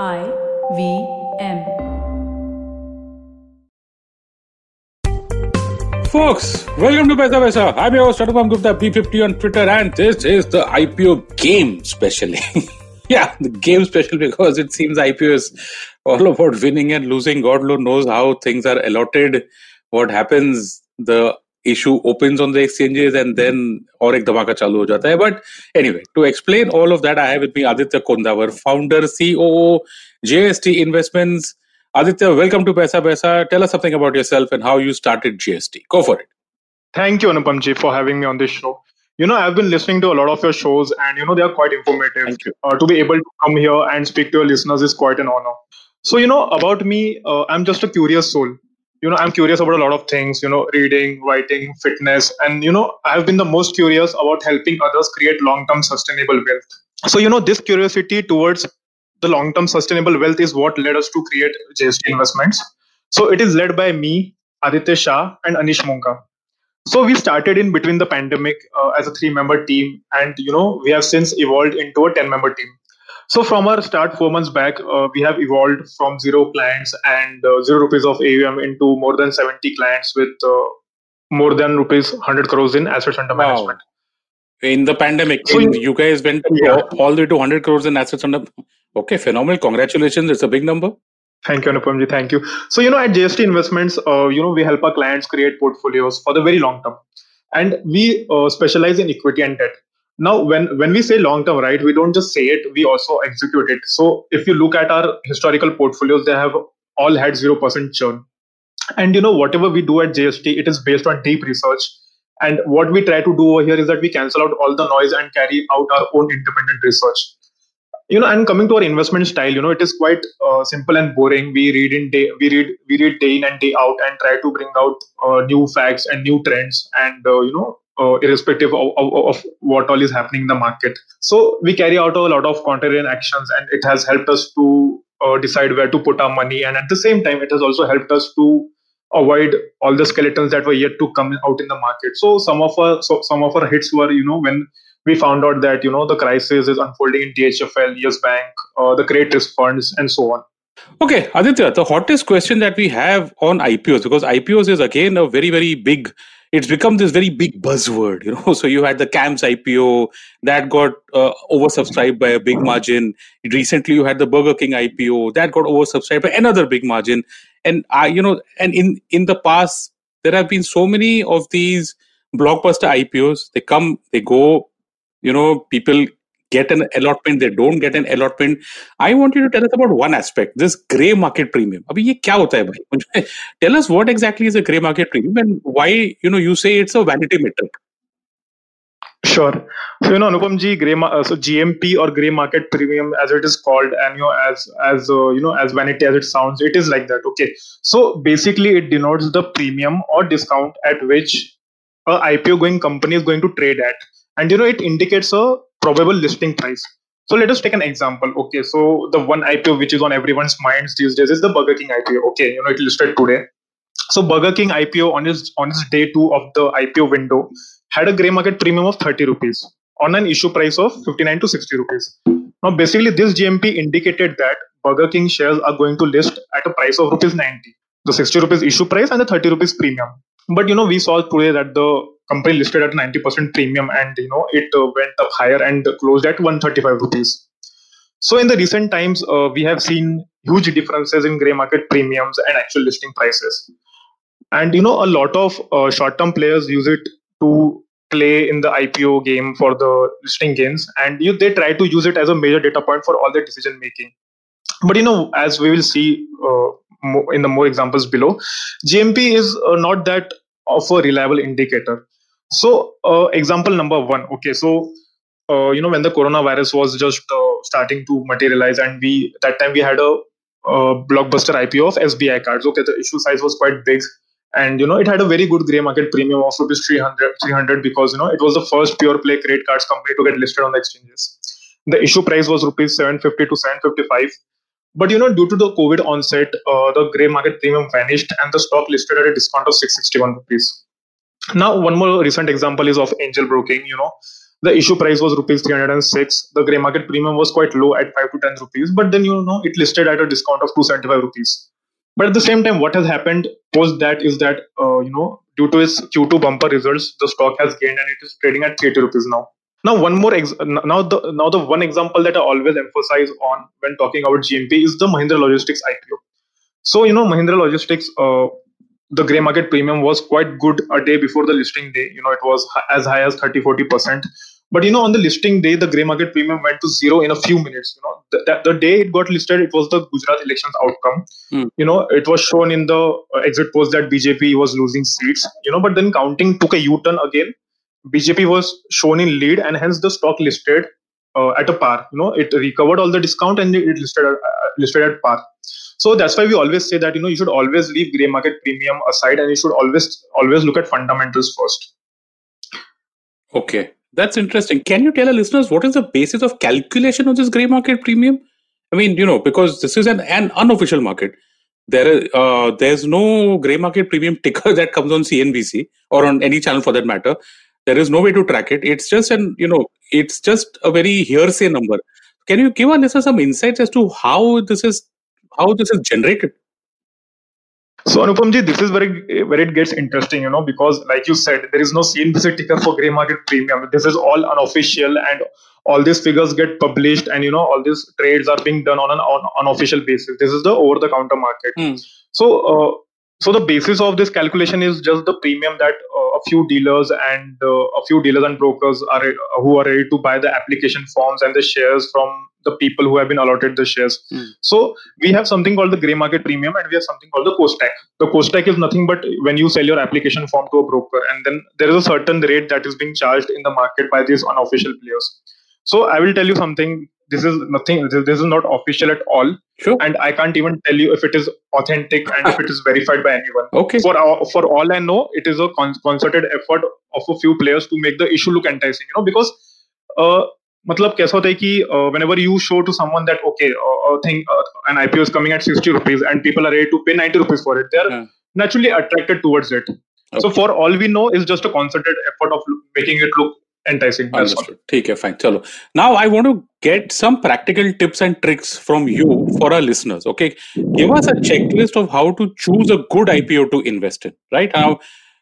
I V M. Folks, welcome to Paisa Vaisa. I'm your host, Anupam Gupta, B50 on Twitter, and this is the IPO game specially. yeah, the game special because it seems IPO is all about winning and losing. God knows how things are allotted, what happens. The issue opens on the exchanges and then or एक धमाका चालू हो But anyway, to explain all of that, I have with me Aditya me founder, कोंदावर JST Investments. Aditya, welcome to Paisa Vaisa. Tell us something about yourself and how you started JST. Go for it. Thank you, Anupamji, for having me on this show. You know, I've been listening to a lot of your shows, and you know they are quite informative. Thank you. Uh, to be able to come here and speak to your listeners is quite an honor. So, you know, about me, uh, I'm just a curious soul you know i'm curious about a lot of things you know reading writing fitness and you know i've been the most curious about helping others create long term sustainable wealth. So you know this curiosity towards the long term sustainable wealth is what led us to create jst investments. So it is led by me aditya shah and anish munka so we started in between the pandemic uh, as a three member team and you know we have since evolved into a 10 member team so from our start four months back, uh, we have evolved from zero clients and uh, zero rupees of AUM into more than 70 clients with uh, more than rupees 100 crores in assets under Wow. management. in the pandemic So in- you- guys went Yeah. all, all the way to 100 crores in assets under okay phenomenal congratulations it's a big number Thank you, Anupamji. Thank you. So, you know, at JST Investments, uh, you know, we help our clients create portfolios for the very long term. And we uh, specialize in equity and debt. Now, when, when we say long term, right, we don't just say it, we also execute it. So, if you look at our historical portfolios, they have all had 0% churn. And, you know, whatever we do at JST, it is based on deep research. And what we try to do over here is that we cancel out all the noise and carry out our own independent research you know and coming to our investment style you know it is quite uh, simple and boring we read in day we read we read day in and day out and try to bring out uh, new facts and new trends and uh, you know uh, irrespective of, of, of what all is happening in the market so we carry out a lot of contrarian actions and it has helped us to uh, decide where to put our money and at the same time it has also helped us to avoid all the skeletons that were yet to come out in the market so some of our so some of our hits were you know when we found out that you know the crisis is unfolding in DHFL, Yes Bank, uh, the credit risk funds, and so on. Okay, Aditya, the hottest question that we have on IPOs, because IPOs is again a very, very big, it's become this very big buzzword, you know. So you had the CAMS IPO that got uh, oversubscribed by a big margin. Recently, you had the Burger King IPO that got oversubscribed by another big margin. And I, you know, and in in the past, there have been so many of these blockbuster IPOs. They come, they go. You know, people get an allotment, they don't get an allotment. I want you to tell us about one aspect, this grey market premium. Abhi ye kya hota hai bhai? tell us what exactly is a grey market premium and why, you know, you say it's a vanity metric. Sure. So you know, Anupam ji, gray ma- so GMP or gray market premium, as it is called, and you know, as as uh, you know, as vanity as it sounds, it is like that. Okay. So basically, it denotes the premium or discount at which a IPO going company is going to trade at, and you know, it indicates a probable listing price. So let us take an example. Okay, so the one IPO which is on everyone's minds these days is the Burger King IPO. Okay, you know, it listed today. So Burger King IPO on its on its day two of the IPO window had a gray market premium of 30 rupees on an issue price of 59 to 60 rupees. Now, basically, this GMP indicated that Burger King shares are going to list at a price of rupees 90, the 60 rupees issue price and the 30 rupees premium. But you know, we saw today that the company listed at 90% premium and you know it uh, went up higher and closed at 135 rupees. So in the recent times, uh, we have seen huge differences in gray market premiums and actual listing prices. And you know, a lot of uh, short-term players use it to play in the IPO game for the listing gains, and you, they try to use it as a major data point for all their decision making. But you know, as we will see uh, in the more examples below, GMP is uh, not that of a reliable indicator. So, uh, example number one. Okay, so uh, you know when the coronavirus was just uh, starting to materialize, and we that time we had a, blockbuster IPO of SBI cards. Okay, the issue size was quite big, and you know it had a very good gray market premium of rupees 300, 300 because you know it was the first pure play credit cards company to get listed on the exchanges. The issue price was rupees 750 to 755. But you know, due to the COVID onset, uh, the grey market premium vanished and the stock listed at a discount of 661 rupees. Now, one more recent example is of angel broking. You know, the issue price was rupees 306 the gray market premium was quite low at 5 to 10 rupees but then you know it listed at a discount of 275 rupees. But at the same time what has happened post that is that uh, you know due to its q2 bumper results the stock has gained and it is trading at 30 rupees now. Now one more ex- now the now the one example that i always emphasize on when talking about gmp is the mahindra logistics ipo so you know mahindra logistics uh, the gray market premium was quite good a day before the listing day. You know, it was as high as 30 40%. But you know, on the listing day, the gray market premium went to zero in a few minutes. You know, the, the, the day it got listed, it was the Gujarat elections outcome. Mm. You know, it was shown in the uh, exit polls that BJP was losing seats. You know, but then counting took a U-turn again. BJP was shown in lead, and hence the stock listed uh, at a par. You know, it recovered all the discount and it listed uh, listed at par. So that's why we always say that you know you should always leave gray market premium aside and you should always always look at fundamentals first. Okay, that's interesting. Can you tell our listeners what is the basis of calculation of this gray market premium? I mean, you know, because this is an, an unofficial market. There, uh, there's no gray market premium ticker that comes on CNBC or on any channel for that matter. There is no way to track it. It's just an, you know, it's just a very hearsay number. Can you give our listeners some insights as to how this is how this is generated? So Anupamji, this is where it, where it gets interesting, you know, because like you said, there is no CNBC ticker for grey market premium. This is all unofficial, and all these figures get published, and you know, all these trades are being done on an on, unofficial basis. This is the over-the-counter market. Mm. So, uh, so the basis of this calculation is just the premium that uh, a few dealers and uh, a few dealers and brokers are who are ready to buy the application forms and the shares from the people who have been allotted the shares. Mm. So we have something called the grey market premium and we have something called the Kostak. The Kostak is nothing but when you sell your application form to a broker and then there is a certain rate that is being charged in the market by these unofficial players. So I will tell you something This is nothing. This is not official at all, sure. and I can't even tell you if it is authentic and if it is verified by anyone. Okay. For our, for all I know, it is a con- concerted effort of a few players to make the issue look enticing. You know, because uh, मतलब कैसा होता है कि whenever you show to someone that okay uh, thing uh, an IPO is coming at 60 rupees and people are ready to pay 90 rupees for it they are Yeah. naturally attracted towards it so Okay. for all we know is just a concerted effort of making it look enticing that's all Understood. ठीक है, fine. चलो. Now I want to get some practical tips and tricks from you for our listeners. Okay, give us a checklist of how to choose a good IPO to invest in. Right now,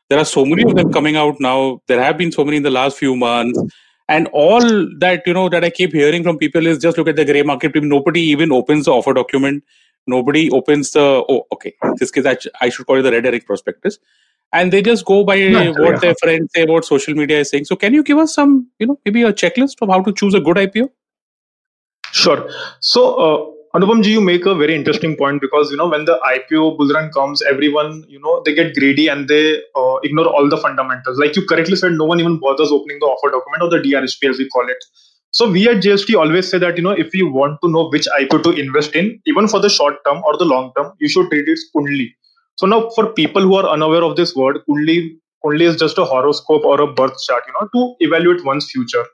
there are so many of them coming out now. There have been so many in the last few months, and all that you know that I keep hearing from people is just look at the gray market. premium. Nobody even opens the offer document. Nobody opens the oh okay. This case I sh- I should call it the red herring prospectus. And they just go by Yeah, what yeah. their friends say about social media is saying. So, can you give us some, you know, maybe a checklist of how to choose a good IPO? Sure. So, uh, Anupam ji, you make a very interesting point because you know when the IPO bull run comes, everyone you know they get greedy and they uh, ignore all the fundamentals. Like you correctly said, no one even bothers opening the offer document or the DRHP as we call it. So we at JST always say that you know if you want to know which IPO to invest in, even for the short term or the long term, you should read it Kundli. So now for people who are unaware of this word, Kundli Kundli is just a horoscope or a birth chart, you know, to evaluate one's future.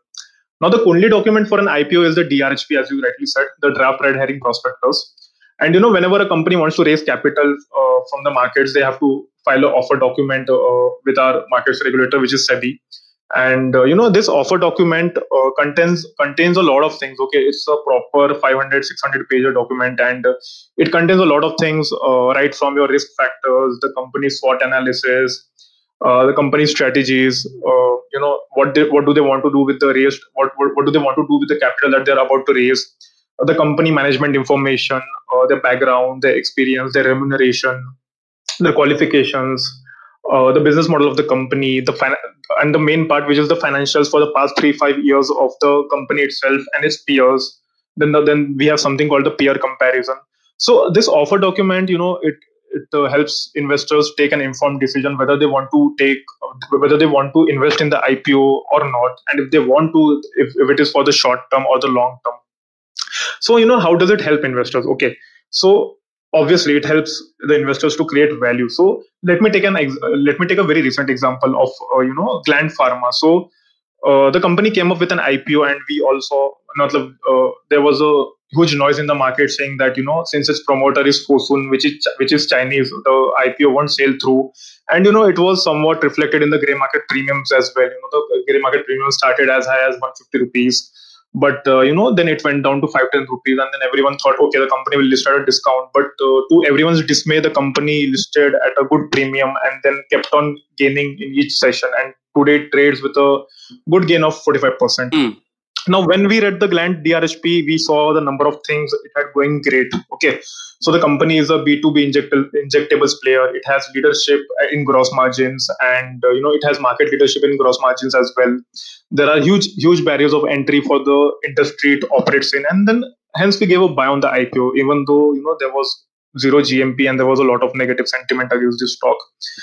Now, the Kundli document for an IPO is the DRHP, as you rightly said, the draft red herring prospectus. And you know, whenever a company wants to raise capital uh, from the markets, they have to file an offer document uh, with our markets regulator, which is SEBI. And uh, you know, this offer document uh, contains contains a lot of things. Okay, it's a proper 500, 600 page document, and uh, it contains a lot of things, uh, right from your risk factors, the company SWOT analysis, uh, the company strategies uh, you know what they, what do they want to do with the raised what, what what do they want to do with the capital that they're about to raise the company management information their background their experience their remuneration their qualifications the business model of the company the fin- and the main part which is the financials for the past 3 5 years of the company itself and its peers then the, then we have something called the peer comparison. So this offer document you know it it uh, helps investors take an informed decision whether they want to take whether they want to invest in the IPO or not and if they want to if, if it is for the short term or the long term. So you know how does it help investors? Okay. So obviously it helps the investors to create value so let me take an ex- uh, let me take a very recent example of uh, you know gland pharma so uh, the company came up with an ipo and we also not uh, there was a huge noise in the market saying that you know since its promoter is Fosun, which is which is Chinese, the IPO won't sail through. And you know it was somewhat reflected in the grey market premiums as well. You know the grey market premium started as high as 150 rupees, but uh, you know then it went down to 510 rupees, and then everyone thought okay the company will list at a discount. But uh, to everyone's dismay, the company listed at a good premium and then kept on gaining in each session. And today trades with a good gain of 45%. Mm. Now, when we read the Gland DRHP, we saw the number of things it had going great. Okay, so the company is a B2B injectable, injectables player. It has leadership in gross margins, and uh, you know it has market leadership in gross margins as well. There are huge, huge barriers of entry for the industry it operates in, and then hence we gave a buy on the IPO, even though you know there was zero GMP and there was a lot of negative sentiment against this stock.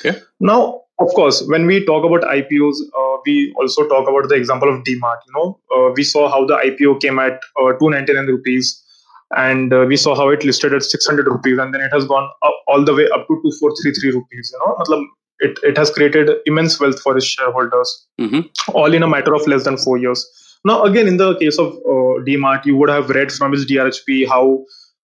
Okay. Now, of course, when we talk about IPOs, uh, we also talk about the example of DMart. You know, uh, we saw how the IPO came at uh, 299 rupees, and uh, we saw how it listed at 600 rupees, and then it has gone up all the way up to 2433 rupees. You know, matlab, it, it has created immense wealth for its shareholders, Mhm. all in a matter of less than four years. Now, again, in the case of uh, DMart, you would have read from its DRHP how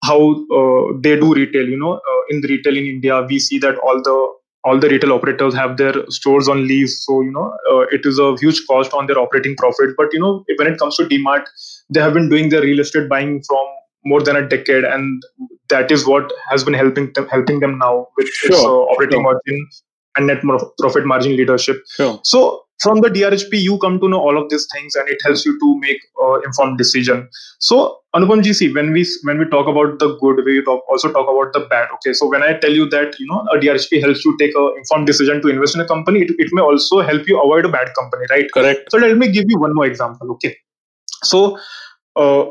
how uh, they do retail. You know, uh, in the retail in India, we see that all the all the retail operators have their stores on lease, so you know uh, it is a huge cost on their operating profit. But you know, when it comes to DMart, they have been doing their real estate buying from more than a decade, and that is what has been helping them helping them now with its uh, operating sure. margin and net profit margin leadership. Sure. So from the DRHP, you come to know all of these things, and it helps you to make uh, informed decision. So Anupam GC, when we when we talk about the good, we talk, also talk about the bad. Okay, so when I tell you that you know a DRHP helps you take a informed decision to invest in a company, it, it may also help you avoid a bad company, right? Correct. So let me give you one more example. Okay, so uh,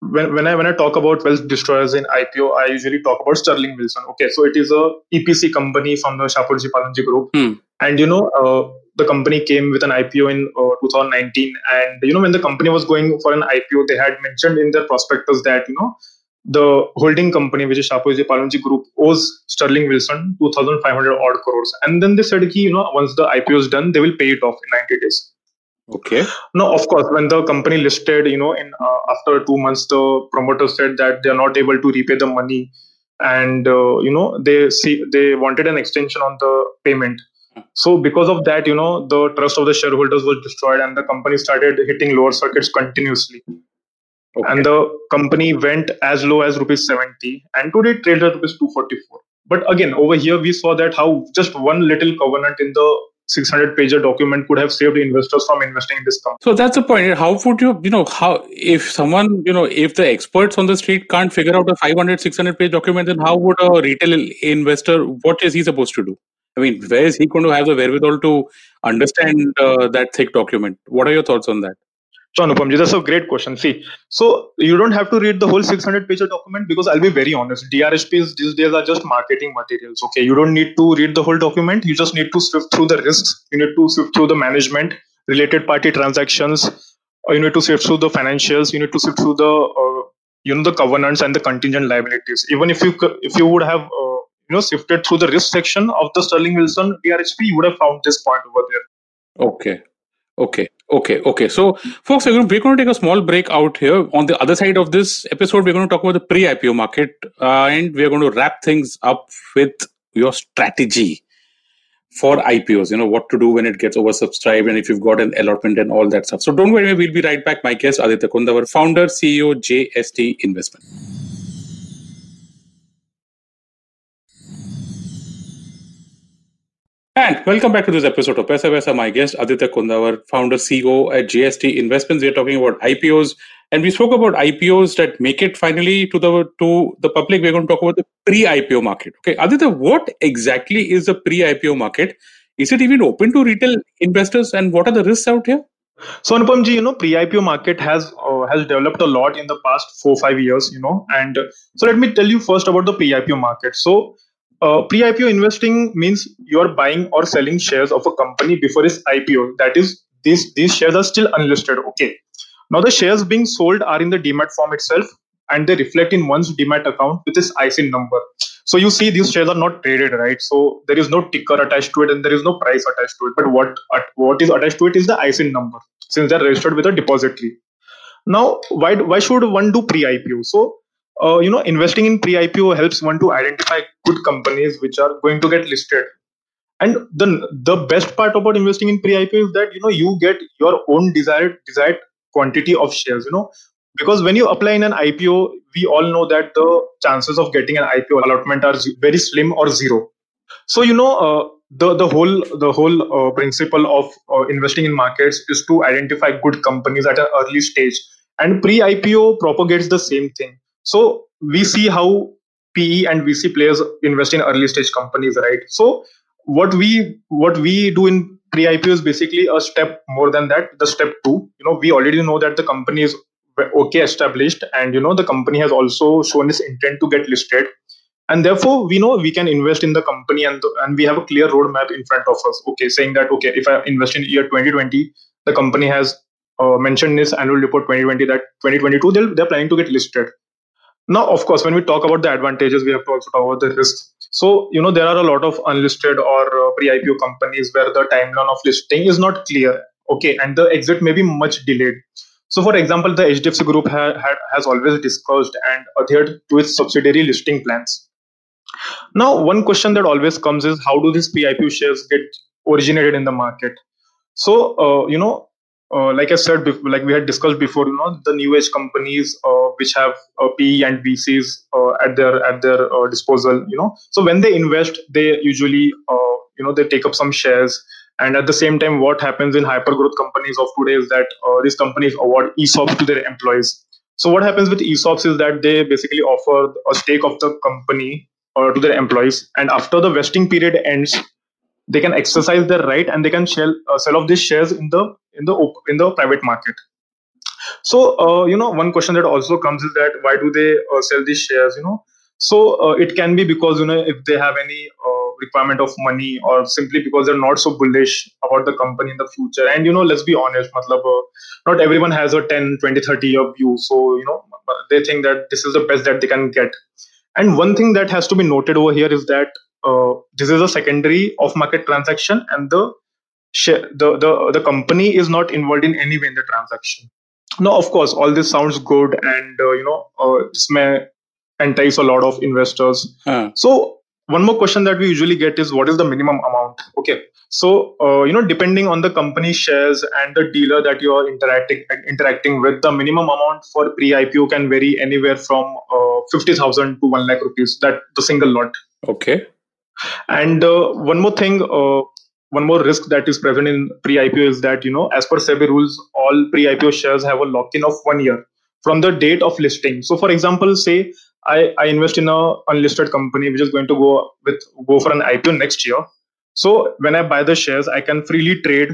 when when I when I talk about wealth destroyers in IPO, I usually talk about Sterling Wilson. Okay, so it is a EPC company from the Shapoorji Pallonji Group, Hmm. and you know uh, the company came with an IPO in uh, 2019, and you know when the company was going for an IPO, they had mentioned in their prospectus that you know the holding company, which is Shapoorji Pallonji Group, owes Sterling Wilson 2,500 odd crores, and then they said, ki, you know, once the IPO is done, they will pay it off in 90 days. Okay. No, of course, when the company listed, you know, in uh, after two months, the promoter said that they are not able to repay the money, and uh, you know they see they wanted an extension on the payment. So because of that, you know, the trust of the shareholders was destroyed, and the company started hitting lower circuits continuously. Okay. And the company went as low as rupees 70, and today traded at rupees 244. But again, over here we saw that how just one little covenant in the 600 pager document could have saved investors from investing in this company. So that's the point. How would you, you know, how, if someone, you know, if the experts on the street can't figure out a 500, 600 page document, then how would a retail investor, what is he supposed to do? I mean, where is he going to have the wherewithal to understand uh, that thick document? What are your thoughts on that? So Anupamji, that's a great question. See, so you don't have to read the whole 600 page document because I'll be very honest. DRHPs these days are just marketing materials. Okay, you don't need to read the whole document. You just need to sift through the risks. You need to sift through the management, related party transactions. Or you need to sift through the financials. You need to sift through the uh, you know the covenants and the contingent liabilities. Even if you if you would have uh, you know sifted through the risk section of the Sterling Wilson DRHP, you would have found this point over there. Okay. Okay. Okay. Okay. So, folks, we're going, to, take a small break out here. On the other side of this episode, we're going to talk about the pre IPO market uh, and we're going to wrap things up with your strategy for IPOs. You know, what to do when it gets oversubscribed and if you've got an allotment and all that stuff. So, don't worry, we'll be right back. My guest, Aditya Kondawar, founder, CEO, JST Investment. And welcome back to this episode of Paisa Vaisa. My guest, Aditya Kondawar, founder, CEO at JST Investments. We're talking about IPOs, and we spoke about IPOs that make it finally to the to the public. We're going to talk about the pre-IPO market. Okay, Aditya, what exactly is the pre-IPO market? Is it even open to retail investors, and what are the risks out here? So Anupam ji, you know, pre-IPO market has uh, has developed a lot in the past four five years, you know, and uh, so let me tell you first about the pre-IPO market. So uh, pre-IPO investing means you are buying or selling shares of a company before its IPO. That is, these these shares are still unlisted. Okay. Now the shares being sold are in the demat form itself, and they reflect in one's demat account with its ISIN number. So you see, these shares are not traded, right? So there is no ticker attached to it, and there is no price attached to it. But what what is attached to it is the ISIN number, since they're registered with a depository. Now, why why should one do pre-IPO? So, uh, you know, investing in pre-IPO helps one to identify good companies which are going to get listed. And the the best part about investing in pre-IPO is that you know you get your own desired desired quantity of shares. You know, because when you apply in an IPO, we all know that the chances of getting an IPO allotment are very slim or zero. So you know. Uh, the the whole the whole uh, principle of uh, investing in markets is to identify good companies at an early stage and pre ipo propagates the same thing so we see how pe and vc players invest in early stage companies right? So what we what we do in pre ipo is basically a step more than that the step 2 you know we already know that the company is okay established and you know the company has also shown its intent to get listed. And therefore we know we can invest in the company and, and we have a clear roadmap in front of us okay saying that okay if i invest in year 2020 the company has uh, mentioned in its annual report 2020 that 2022 they're, they're planning to get listed now of course when we talk about the advantages we have to also talk about the risks so you know there are a lot of unlisted or uh, pre-ipo companies where the timeline of listing is not clear okay and the exit may be much delayed so, for example, the HDFC Group ha- ha- has always discussed and adhered to its subsidiary listing plans. Now, one question that always comes is how do these PIPO shares get originated in the market? So, uh, you know, uh, like I said, like we had discussed before, you know, the new age companies uh, which have uh, PE and VCs uh, at their at their uh, disposal, you know, so when they invest, they usually, uh, you know, they take up some shares, and at the same time, what happens in hyper growth companies of today is that these companies award ESOPs to their employees. So what happens with ESOPs is that they basically offer a stake of the company or to their employees. And after the vesting period ends they can exercise their right and they can sell, uh, sell off these shares in the in the in the private market so uh, you know one question that also comes is that why do they uh, sell these shares you know? So uh, it can be because you know if they have any uh, requirement of money or simply because they're not so bullish about the company in the future. And you know let's be honest matlab, uh, not everyone has a 10 20 30 year view. So you know they think that this is the best that they can get. And one thing that has to be noted over here is that this is a secondary off-market transaction, and the share, the the the company is not involved in any way in the transaction. Now, of course, all this sounds good, and uh, you know, uh, this may entice a lot of investors. Uh. So, one more question that we usually get is what is the minimum amount okay so uh, you know depending on the company shares and the dealer that you are interacting interacting with the minimum amount for pre-ipo can vary anywhere from uh, 50000 to 1 lakh rupees that the single lot okay and uh, one more thing uh, one more risk that is present in pre-ipo is that you know as per sebi rules all pre-ipo shares have a lock-in of one year from the date of listing so for example say I, I invest in a unlisted company which is going to go with go for an IPO next year. So when I buy the shares, I can freely trade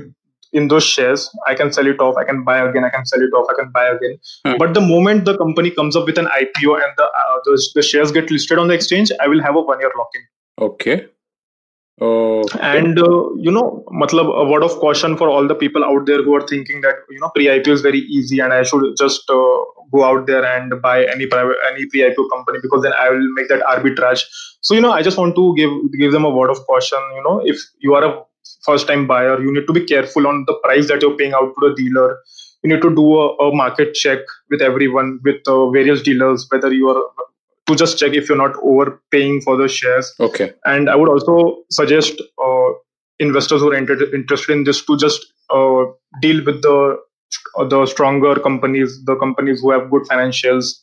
in those shares. I can sell it off. I can buy again. I can sell it off. I can buy again. Hmm. But the moment the company comes up with an IPO and the, uh, the the shares get listed on the exchange, I will have a one year lock in. Okay. And uh, you know, matlab, a word of caution for all the people out there who are thinking that you know pre-IPO is very easy and I should just uh, go out there and buy any private any pre-IPO company because then I will make that arbitrage. So you know, I just want to give give them a word of caution. You know, if you are a first-time buyer, you need to be careful on the price that you're paying out to the dealer. You need to do a, a market check with everyone, with uh, various dealers, whether you are to just check if you're not overpaying for the shares. Okay. And I would also suggest uh, investors who are inter- interested in this to just uh, deal with the uh, the stronger companies, the companies who have good financials,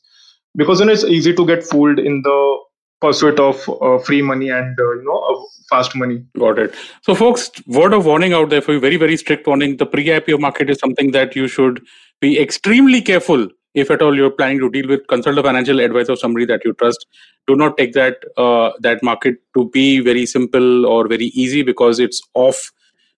because you know it's easy to get fooled in the pursuit of uh, free money and uh, you know fast money. Got it. So, folks, word of warning out there for you, very very strict warning. The pre-IPO market is something that you should be extremely careful if at all you're planning to deal with consult a financial advisor somebody that you trust. Do not take that uh, that market to be very simple or very easy because it's off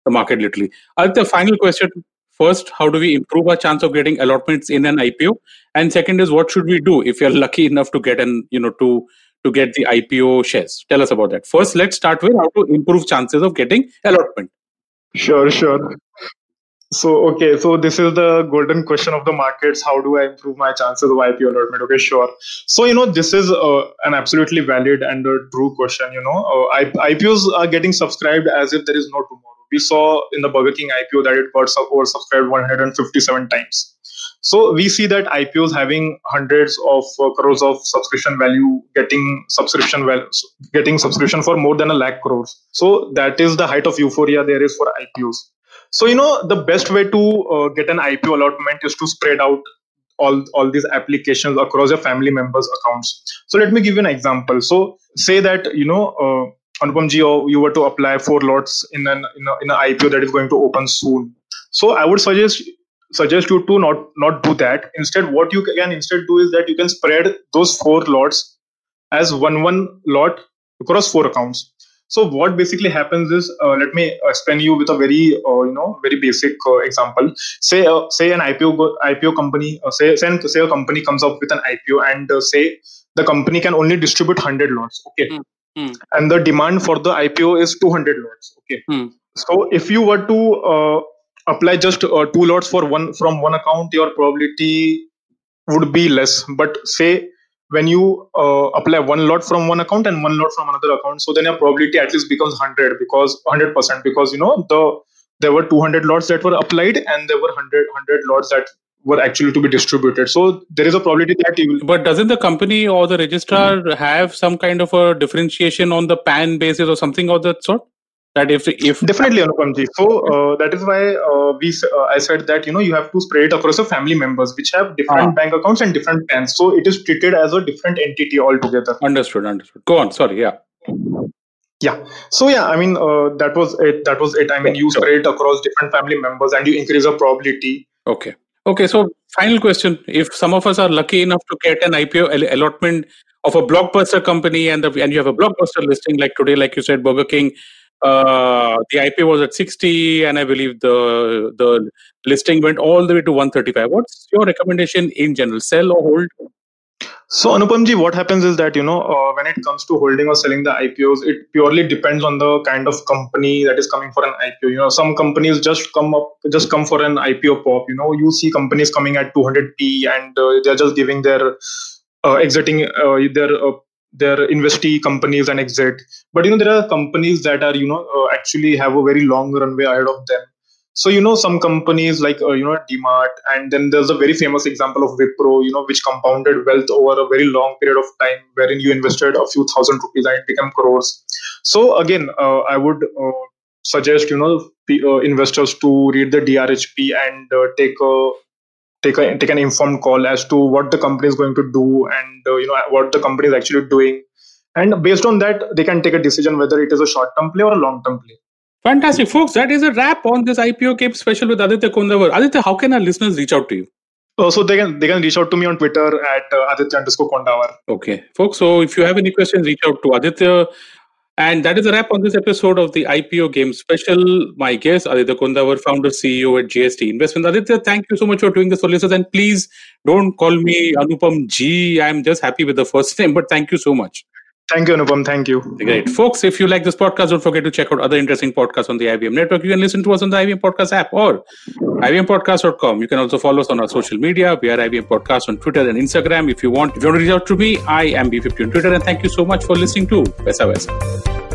the market literally. The final question first how do we improve our chance of getting allotments in an ipo and second is what should we do if you're lucky enough to get an you know to to get the ipo shares? Tell us about that. First let's start with how to improve chances of getting allotment. Sure sure so okay, so this is the golden question of the markets. How do I improve my chances of IPO allotment? Okay, sure. So you know this is uh, an absolutely valid and a true question. You know, uh, IPOs are getting subscribed as if there is no tomorrow. We saw in the Burger King IPO that it got oversubscribed 157 times. So we see that IPOs having hundreds of uh, crores of subscription value, getting subscription value, getting subscription for more than a lakh crores. So that is the height of euphoria there is for IPOs. So you know the best way to uh, get an IPO allotment is to spread out all all these applications across your family members' accounts. So let me give you an example. So say that you know. Uh, Anupam ji, you were to apply for lots in an in, a, in an IPO that is going to open soon. So I would suggest suggest you to not not do that. Instead, what you can instead do is that you can spread those four lots as one one lot across four accounts. So what basically happens is, uh, let me explain you with a very uh, you know very basic uh, example. Say uh, say an IPO IPO company uh, say say, say a company comes up with an IPO and uh, say the company can only distribute 100 lots. Okay. Mm. Mm. And the demand for the IPO is 200 lots. Okay. Mm. So if you were to apply just uh, two lots for one from one account your probability would be less but say when you uh, apply one lot from one account and one lot from another account so then your probability at least becomes 100 because 100% because you know the there were 200 lots that were applied and there were 100 100 lots that were actually to be distributed so there is a probability that you will but doesn't the company or the registrar mm-hmm. have some kind of a differentiation on the pan basis or something of that sort that if if definitely Anupamji. So uh, that is why uh, we uh, I said that you know you have to spread it across your family members which have different uh bank accounts and different plans. So it is treated as a different entity altogether. Understood. Understood. Go on. Sorry. Yeah. Yeah. So yeah, I mean uh, that was it. That was it. I mean you spread it across different family members and you increase the probability. Okay. Okay. So final question: If some of us are lucky enough to get an IPO allotment of a blockbuster company and the, and you have a blockbuster listing like today, like you said, Burger King uh, the IP was at 60, and I believe the the listing went all the way to 135. What's your recommendation in general? Sell or hold? So Anupamji, what happens is that you know uh, when it comes to holding or selling the IPOs, it purely depends on the kind of company that is coming for an IPO. You know, some companies just come up, just come for an IPO pop. You know, you see companies coming at 200p and uh, they're just giving their uh, exiting uh, their uh, their investee companies and exit but you know there are companies that are you know uh, actually have a very long runway ahead of them. So you know some companies like uh, you know dmart and then there's a very famous example of wipro you know which compounded wealth over a very long period of time wherein you invested a few thousand rupees and it became crores. So again uh, i would uh, suggest you know uh, investors to read the drhp and uh, take a take a take an informed call as to what the company is going to do and uh, you know what the company is actually doing and based on that they can take a decision whether it is a short term play or a long term play fantastic folks that is a wrap on this ipo game special with aditya kondawar aditya how can our listeners reach out to you uh, so they can they can reach out to me on Twitter at uh, Aditya underscore Kondawar. Okay, folks. So if you have any questions, reach out to Aditya. And that is a wrap on this episode of the IPO Game Special. My guest, Aditya Kondawar, founder, CEO at JST Investment. Aditya, thank you so much for doing this for listeners. And please don't call me Anupam G. I'm just happy with the first name, but thank you so much. Thank you, Anupam. Thank you. Great. Folks, if you like this podcast, don't forget to check out other interesting podcasts on the IVM network. You can listen to us on the IVM Podcast app or IVMPodcast.com. You can also follow us on our social media. We are IVM Podcast on Twitter and Instagram. If you want, if you want to reach out to me, I am B50 on Twitter. And thank you so much for listening to Paisa Vaisa.